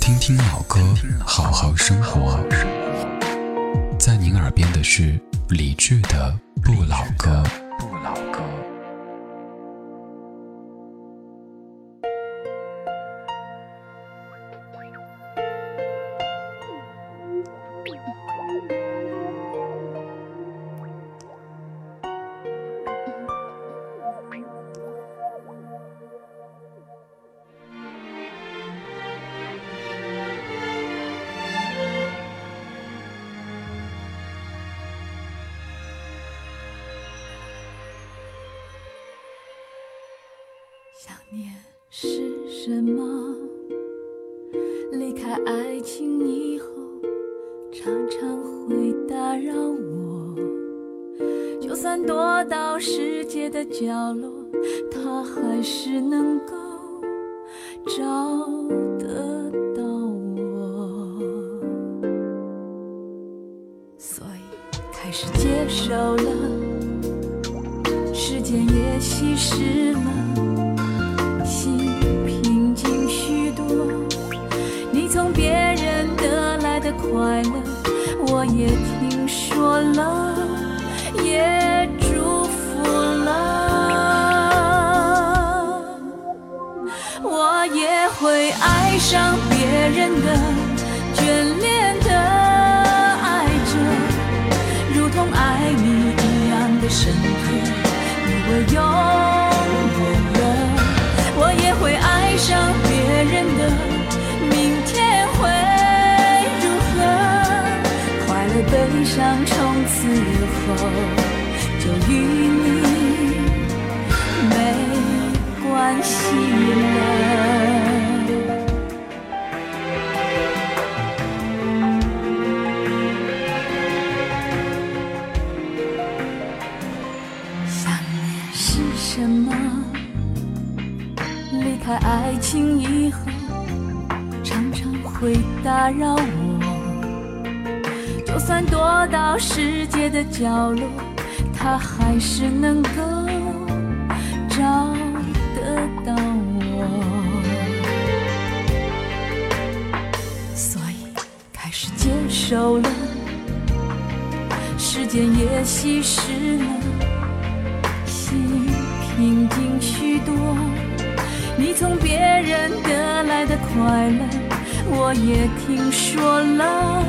听听老歌，好好生活。在您耳边的是理智的《不老歌》。念是什么？离开爱情以后，常常会打扰我。就算躲到世界的角落，它还是能够找得到我。所以开始接受了，时间也稀释了。我也会爱上别人的，眷恋的爱着，如同爱你一样的深刻，以为永。会爱上别人的，明天会如何？快乐悲伤从此后开爱情以后，常常会打扰我。就算躲到世界的角落，它还是能够找得到我。所以开始接受了，时间也稀释了，心平静许多。你从别人得来的快乐，我也听说了，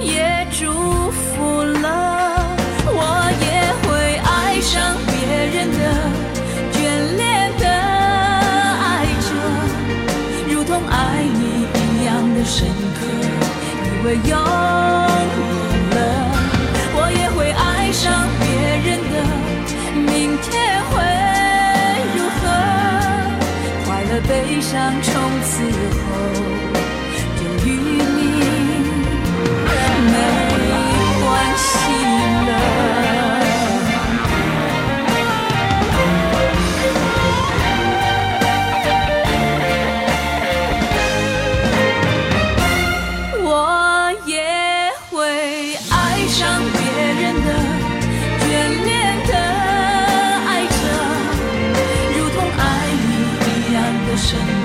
也祝福了。我也会爱上别人的，眷恋的爱着，如同爱你一样的深刻，以为有当从此后就与你没关系了，我也会爱上别人的眷恋的爱着，如同爱你一样的深。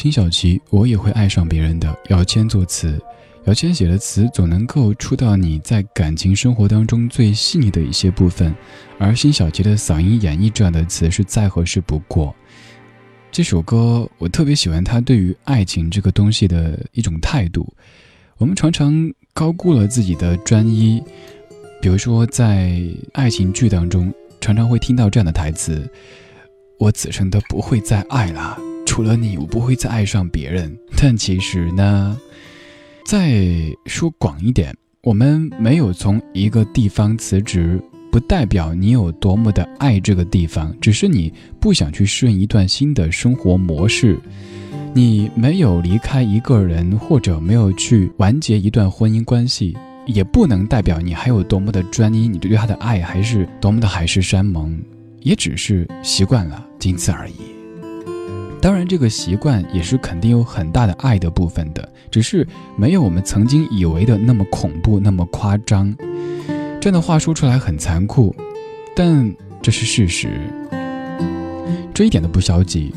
辛晓琪，我也会爱上别人的。姚谦作词，姚谦写的词总能够触到你在感情生活当中最细腻的一些部分，而辛晓琪的嗓音演绎这样的词是再合适不过。这首歌我特别喜欢他对于爱情这个东西的一种态度。我们常常高估了自己的专一，比如说在爱情剧当中，常常会听到这样的台词：“我此生都不会再爱了。”除了你，我不会再爱上别人。但其实呢，再说广一点，我们没有从一个地方辞职，不代表你有多么的爱这个地方，只是你不想去适应一段新的生活模式。你没有离开一个人，或者没有去完结一段婚姻关系，也不能代表你还有多么的专一，你对他的爱还是多么的海誓山盟，也只是习惯了，仅此而已。当然，这个习惯也是肯定有很大的爱的部分的，只是没有我们曾经以为的那么恐怖，那么夸张。这样的话说出来很残酷，但这是事实。这一点都不消极。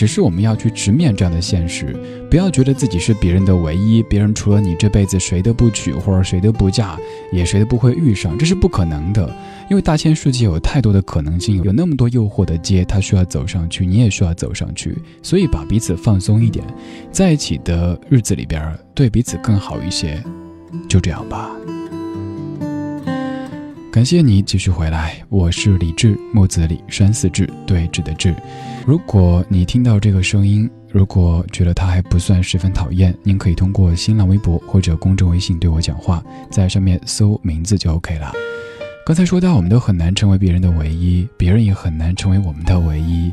只是我们要去直面这样的现实，不要觉得自己是别人的唯一，别人除了你这辈子谁都不娶，或者谁都不嫁，也谁都不会遇上，这是不可能的。因为大千世界有太多的可能性，有那么多诱惑的街，他需要走上去，你也需要走上去。所以把彼此放松一点，在一起的日子里边对彼此更好一些，就这样吧。感谢你继续回来，我是李志，木子李，山寺志，对峙的志。如果你听到这个声音，如果觉得它还不算十分讨厌，您可以通过新浪微博或者公众微信对我讲话，在上面搜名字就 OK 了。刚才说到，我们都很难成为别人的唯一，别人也很难成为我们的唯一，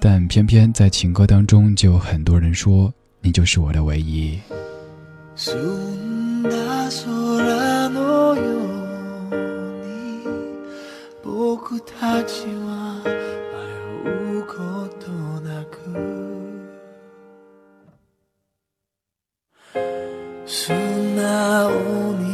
但偏偏在情歌当中，就有很多人说你就是我的唯一。僕たちは迷うことなく。素直に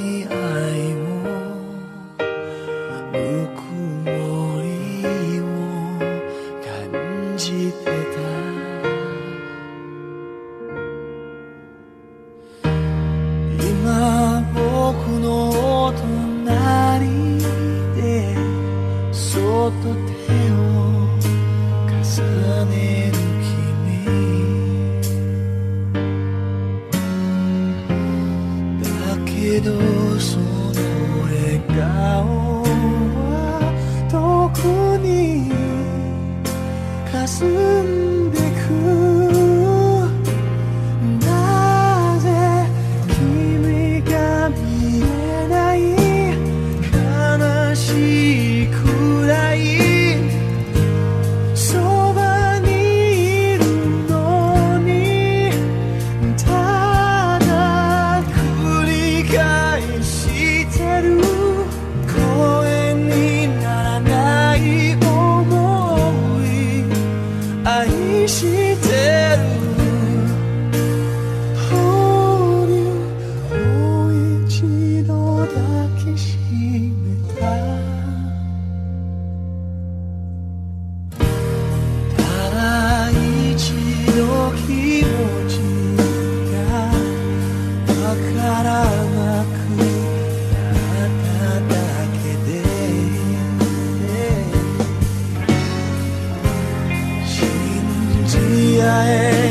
爱。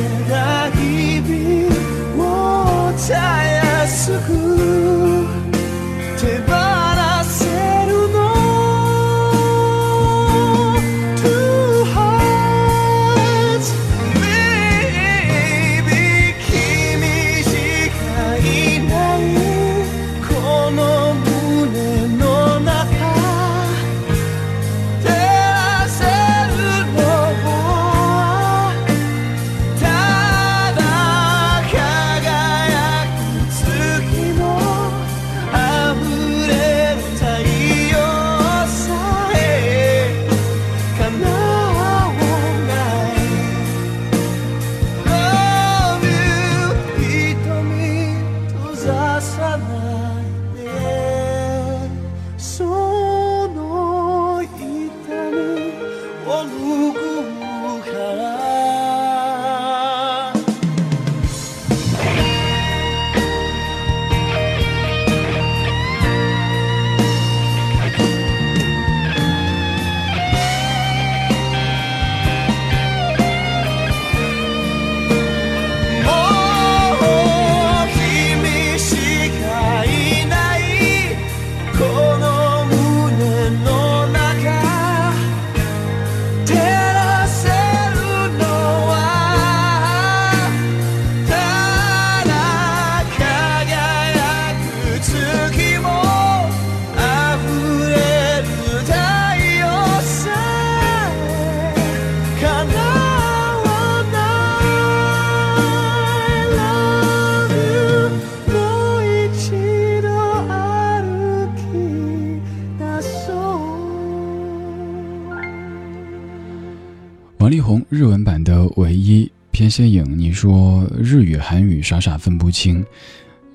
些影，你说日语、韩语傻傻分不清。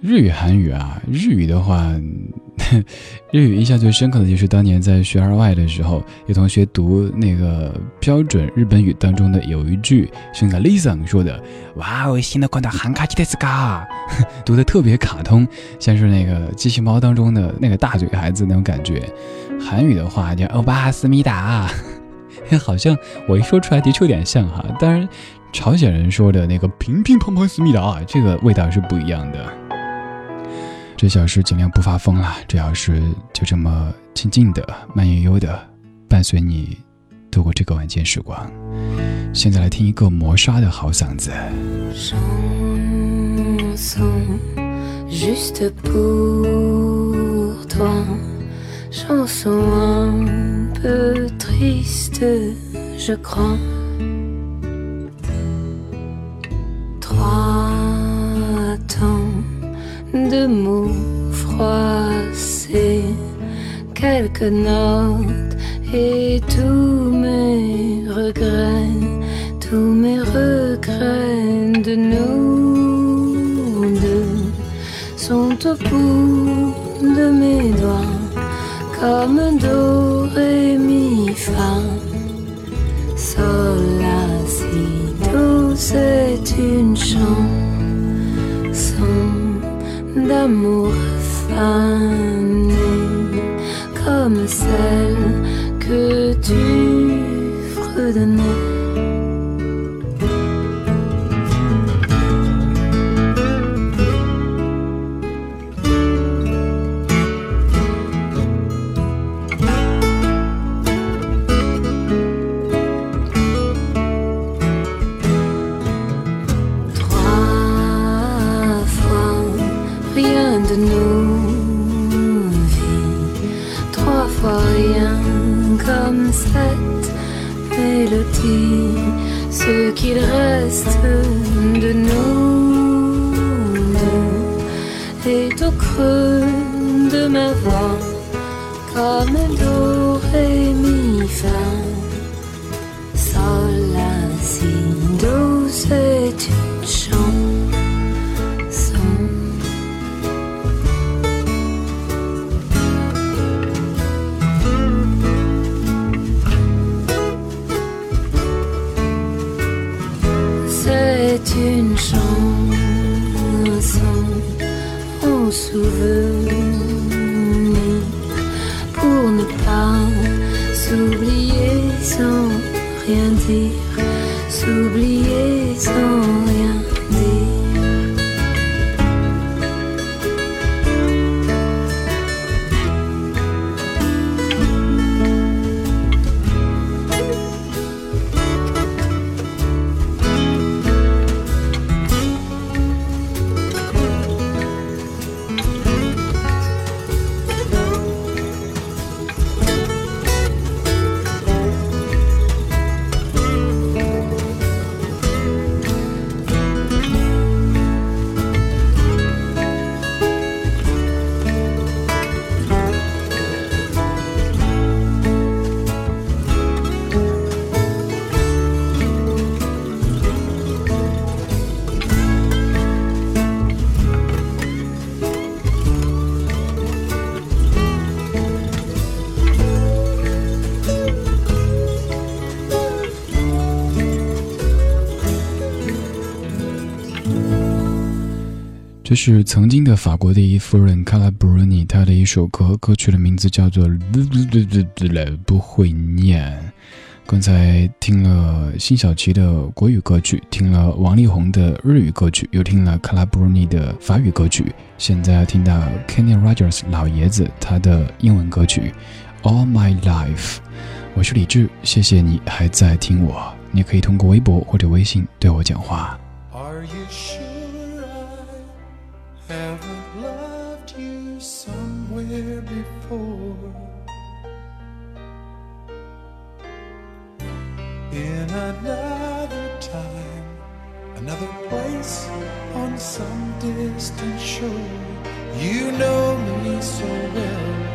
日语、韩语啊，日语的话，日语印象最深刻的就是当年在学二外的时候，有同学读那个标准日本语当中的有一句是那个 Lisa 说的：“哇哦，新的款的韩卡基德斯嘎”，读的特别卡通，像是那个机器猫当中的那个大嘴孩子那种感觉。韩语的话叫欧巴思密达，好像我一说出来的确有点像哈，当然朝鲜人说的那个乒乒乓乓思密达，这个味道是不一样的。这小时尽量不发疯了，这小时就这么静静的、慢悠悠的伴随你度过这个晚间时光。现在来听一个磨砂的好嗓子。De mots froissés, quelques notes et tous mes regrets, tous mes regrets de nous deux sont au bout de mes doigts comme do, ré, mi, fa. Sol, la, si, do, c'est une chance d'amour fané comme celle que tu fredonnais. Comme do, ré, mi, fa. Sol, la, si, do, c'est une chanson. C'est une chanson souvenir 这是曾经的法国第一夫人卡拉布鲁尼，她的一首歌，歌曲的名字叫做“不会念”。刚才听了辛晓琪的国语歌曲，听了王力宏的日语歌曲，又听了卡拉布鲁尼的法语歌曲，现在要听到 Kenny Rogers 老爷子他的英文歌曲《All My Life》。我是李志，谢谢你还在听我。你可以通过微博或者微信对我讲话。Before? In another time, another place, on some distant shore. You know me so well,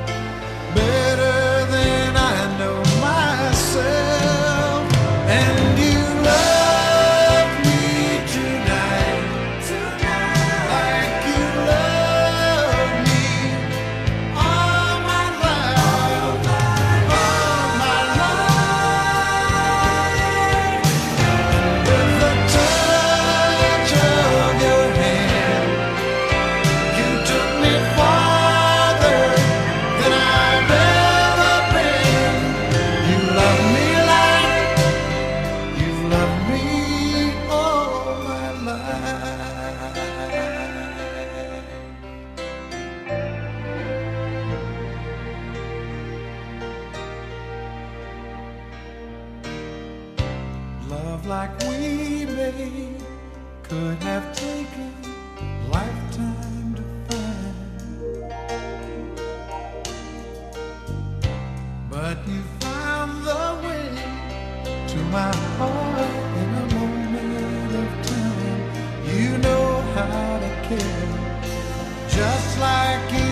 just like you've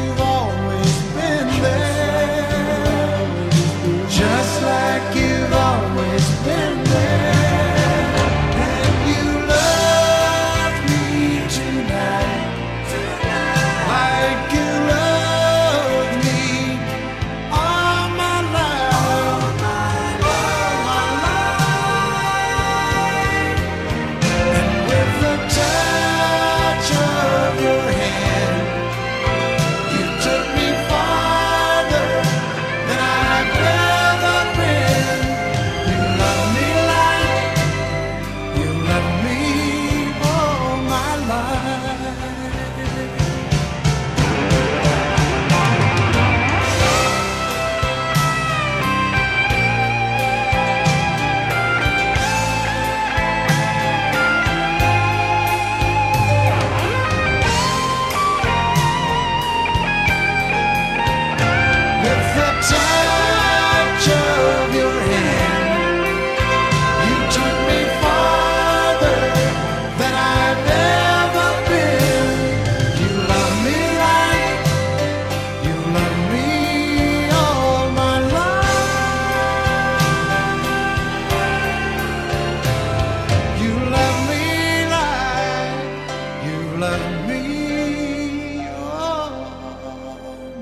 me all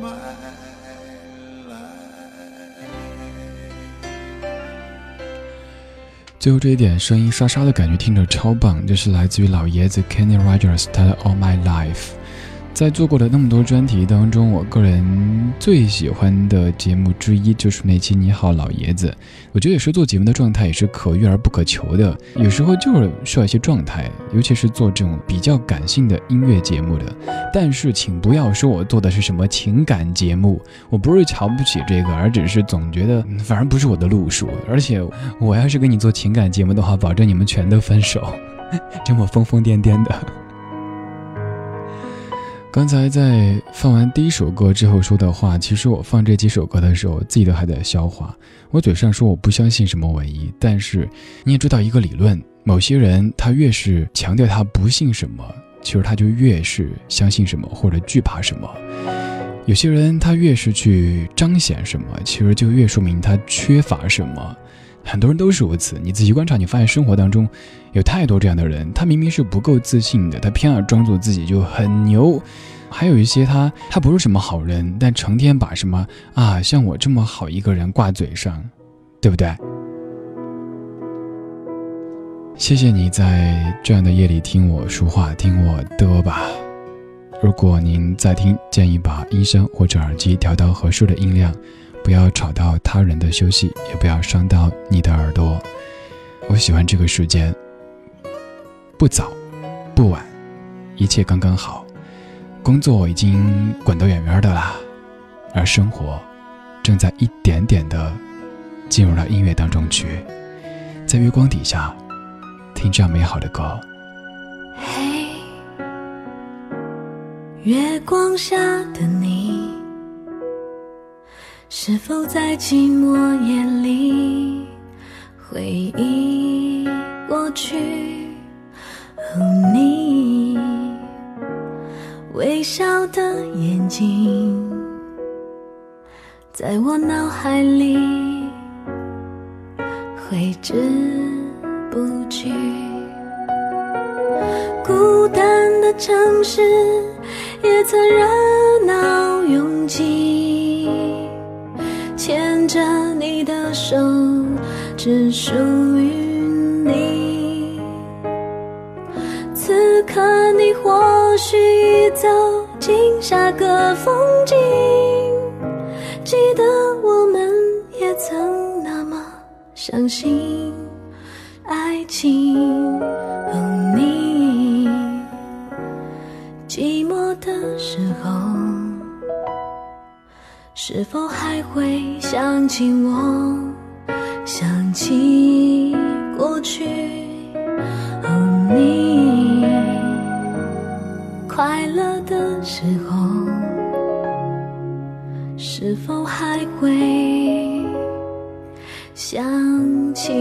my life. 最后这一点声音沙沙的感觉听着超棒，这是来自于老爷子 Kenny Rogers 他的 All My Life。在做过的那么多专题当中，我个人最喜欢的节目之一就是那期《你好，老爷子》。我觉得有时候做节目的状态也是可遇而不可求的，有时候就是需要一些状态，尤其是做这种比较感性的音乐节目的。但是请不要说我做的是什么情感节目，我不是瞧不起这个，而只是总觉得反正不是我的路数。而且我要是跟你做情感节目的话，保证你们全都分手，这么疯疯癫癫的。刚才在放完第一首歌之后说的话，其实我放这几首歌的时候，自己都还在消化。我嘴上说我不相信什么唯一，但是你也知道一个理论，某些人他越是强调他不信什么，其实他就越是相信什么或者惧怕什么。有些人他越是去彰显什么，其实就越说明他缺乏什么。很多人都是如此，你仔细观察，你发现生活当中有太多这样的人，他明明是不够自信的，他偏要装作自己就很牛。还有一些他他不是什么好人，但成天把什么啊像我这么好一个人挂嘴上，对不对？谢谢你在这样的夜里听我说话，听我嘚吧。如果您在听，建议把音箱或者耳机调到合适的音量，不要吵到他人的休息，也不要伤到你的耳朵。我喜欢这个时间，不早，不晚，一切刚刚好。工作已经滚得远远的啦，而生活正在一点点的进入到音乐当中去，在月光底下听这样美好的歌。嘿，月光下的你，是否在寂寞夜里回忆过去？哦，你微笑的眼睛，在我脑海里挥之不去。孤单的城市也曾热闹拥挤，着你的手，只属于你。此刻你或许已走进下个风景，记得我们也曾那么相信爱情。哦，你寂寞的时候，是否还会想起我？想起过去。哦，你快乐的时候，是否还会想起？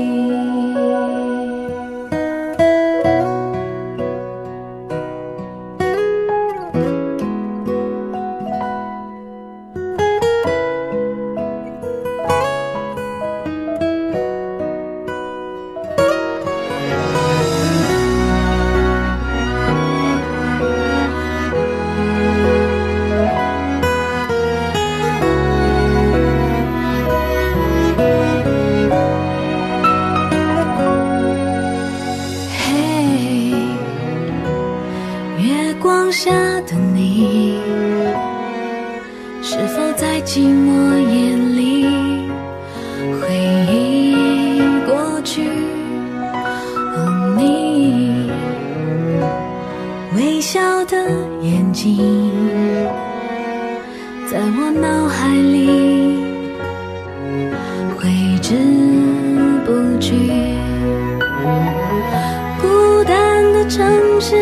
城市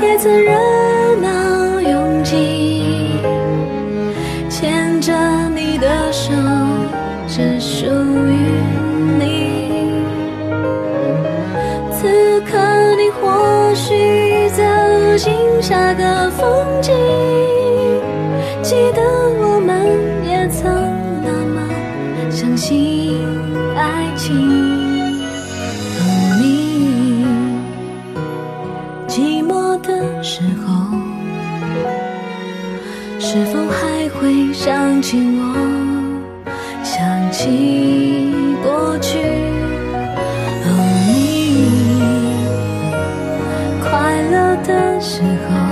也曾热闹拥挤，牵着你的手，只属于你。此刻你或许走进下个时候，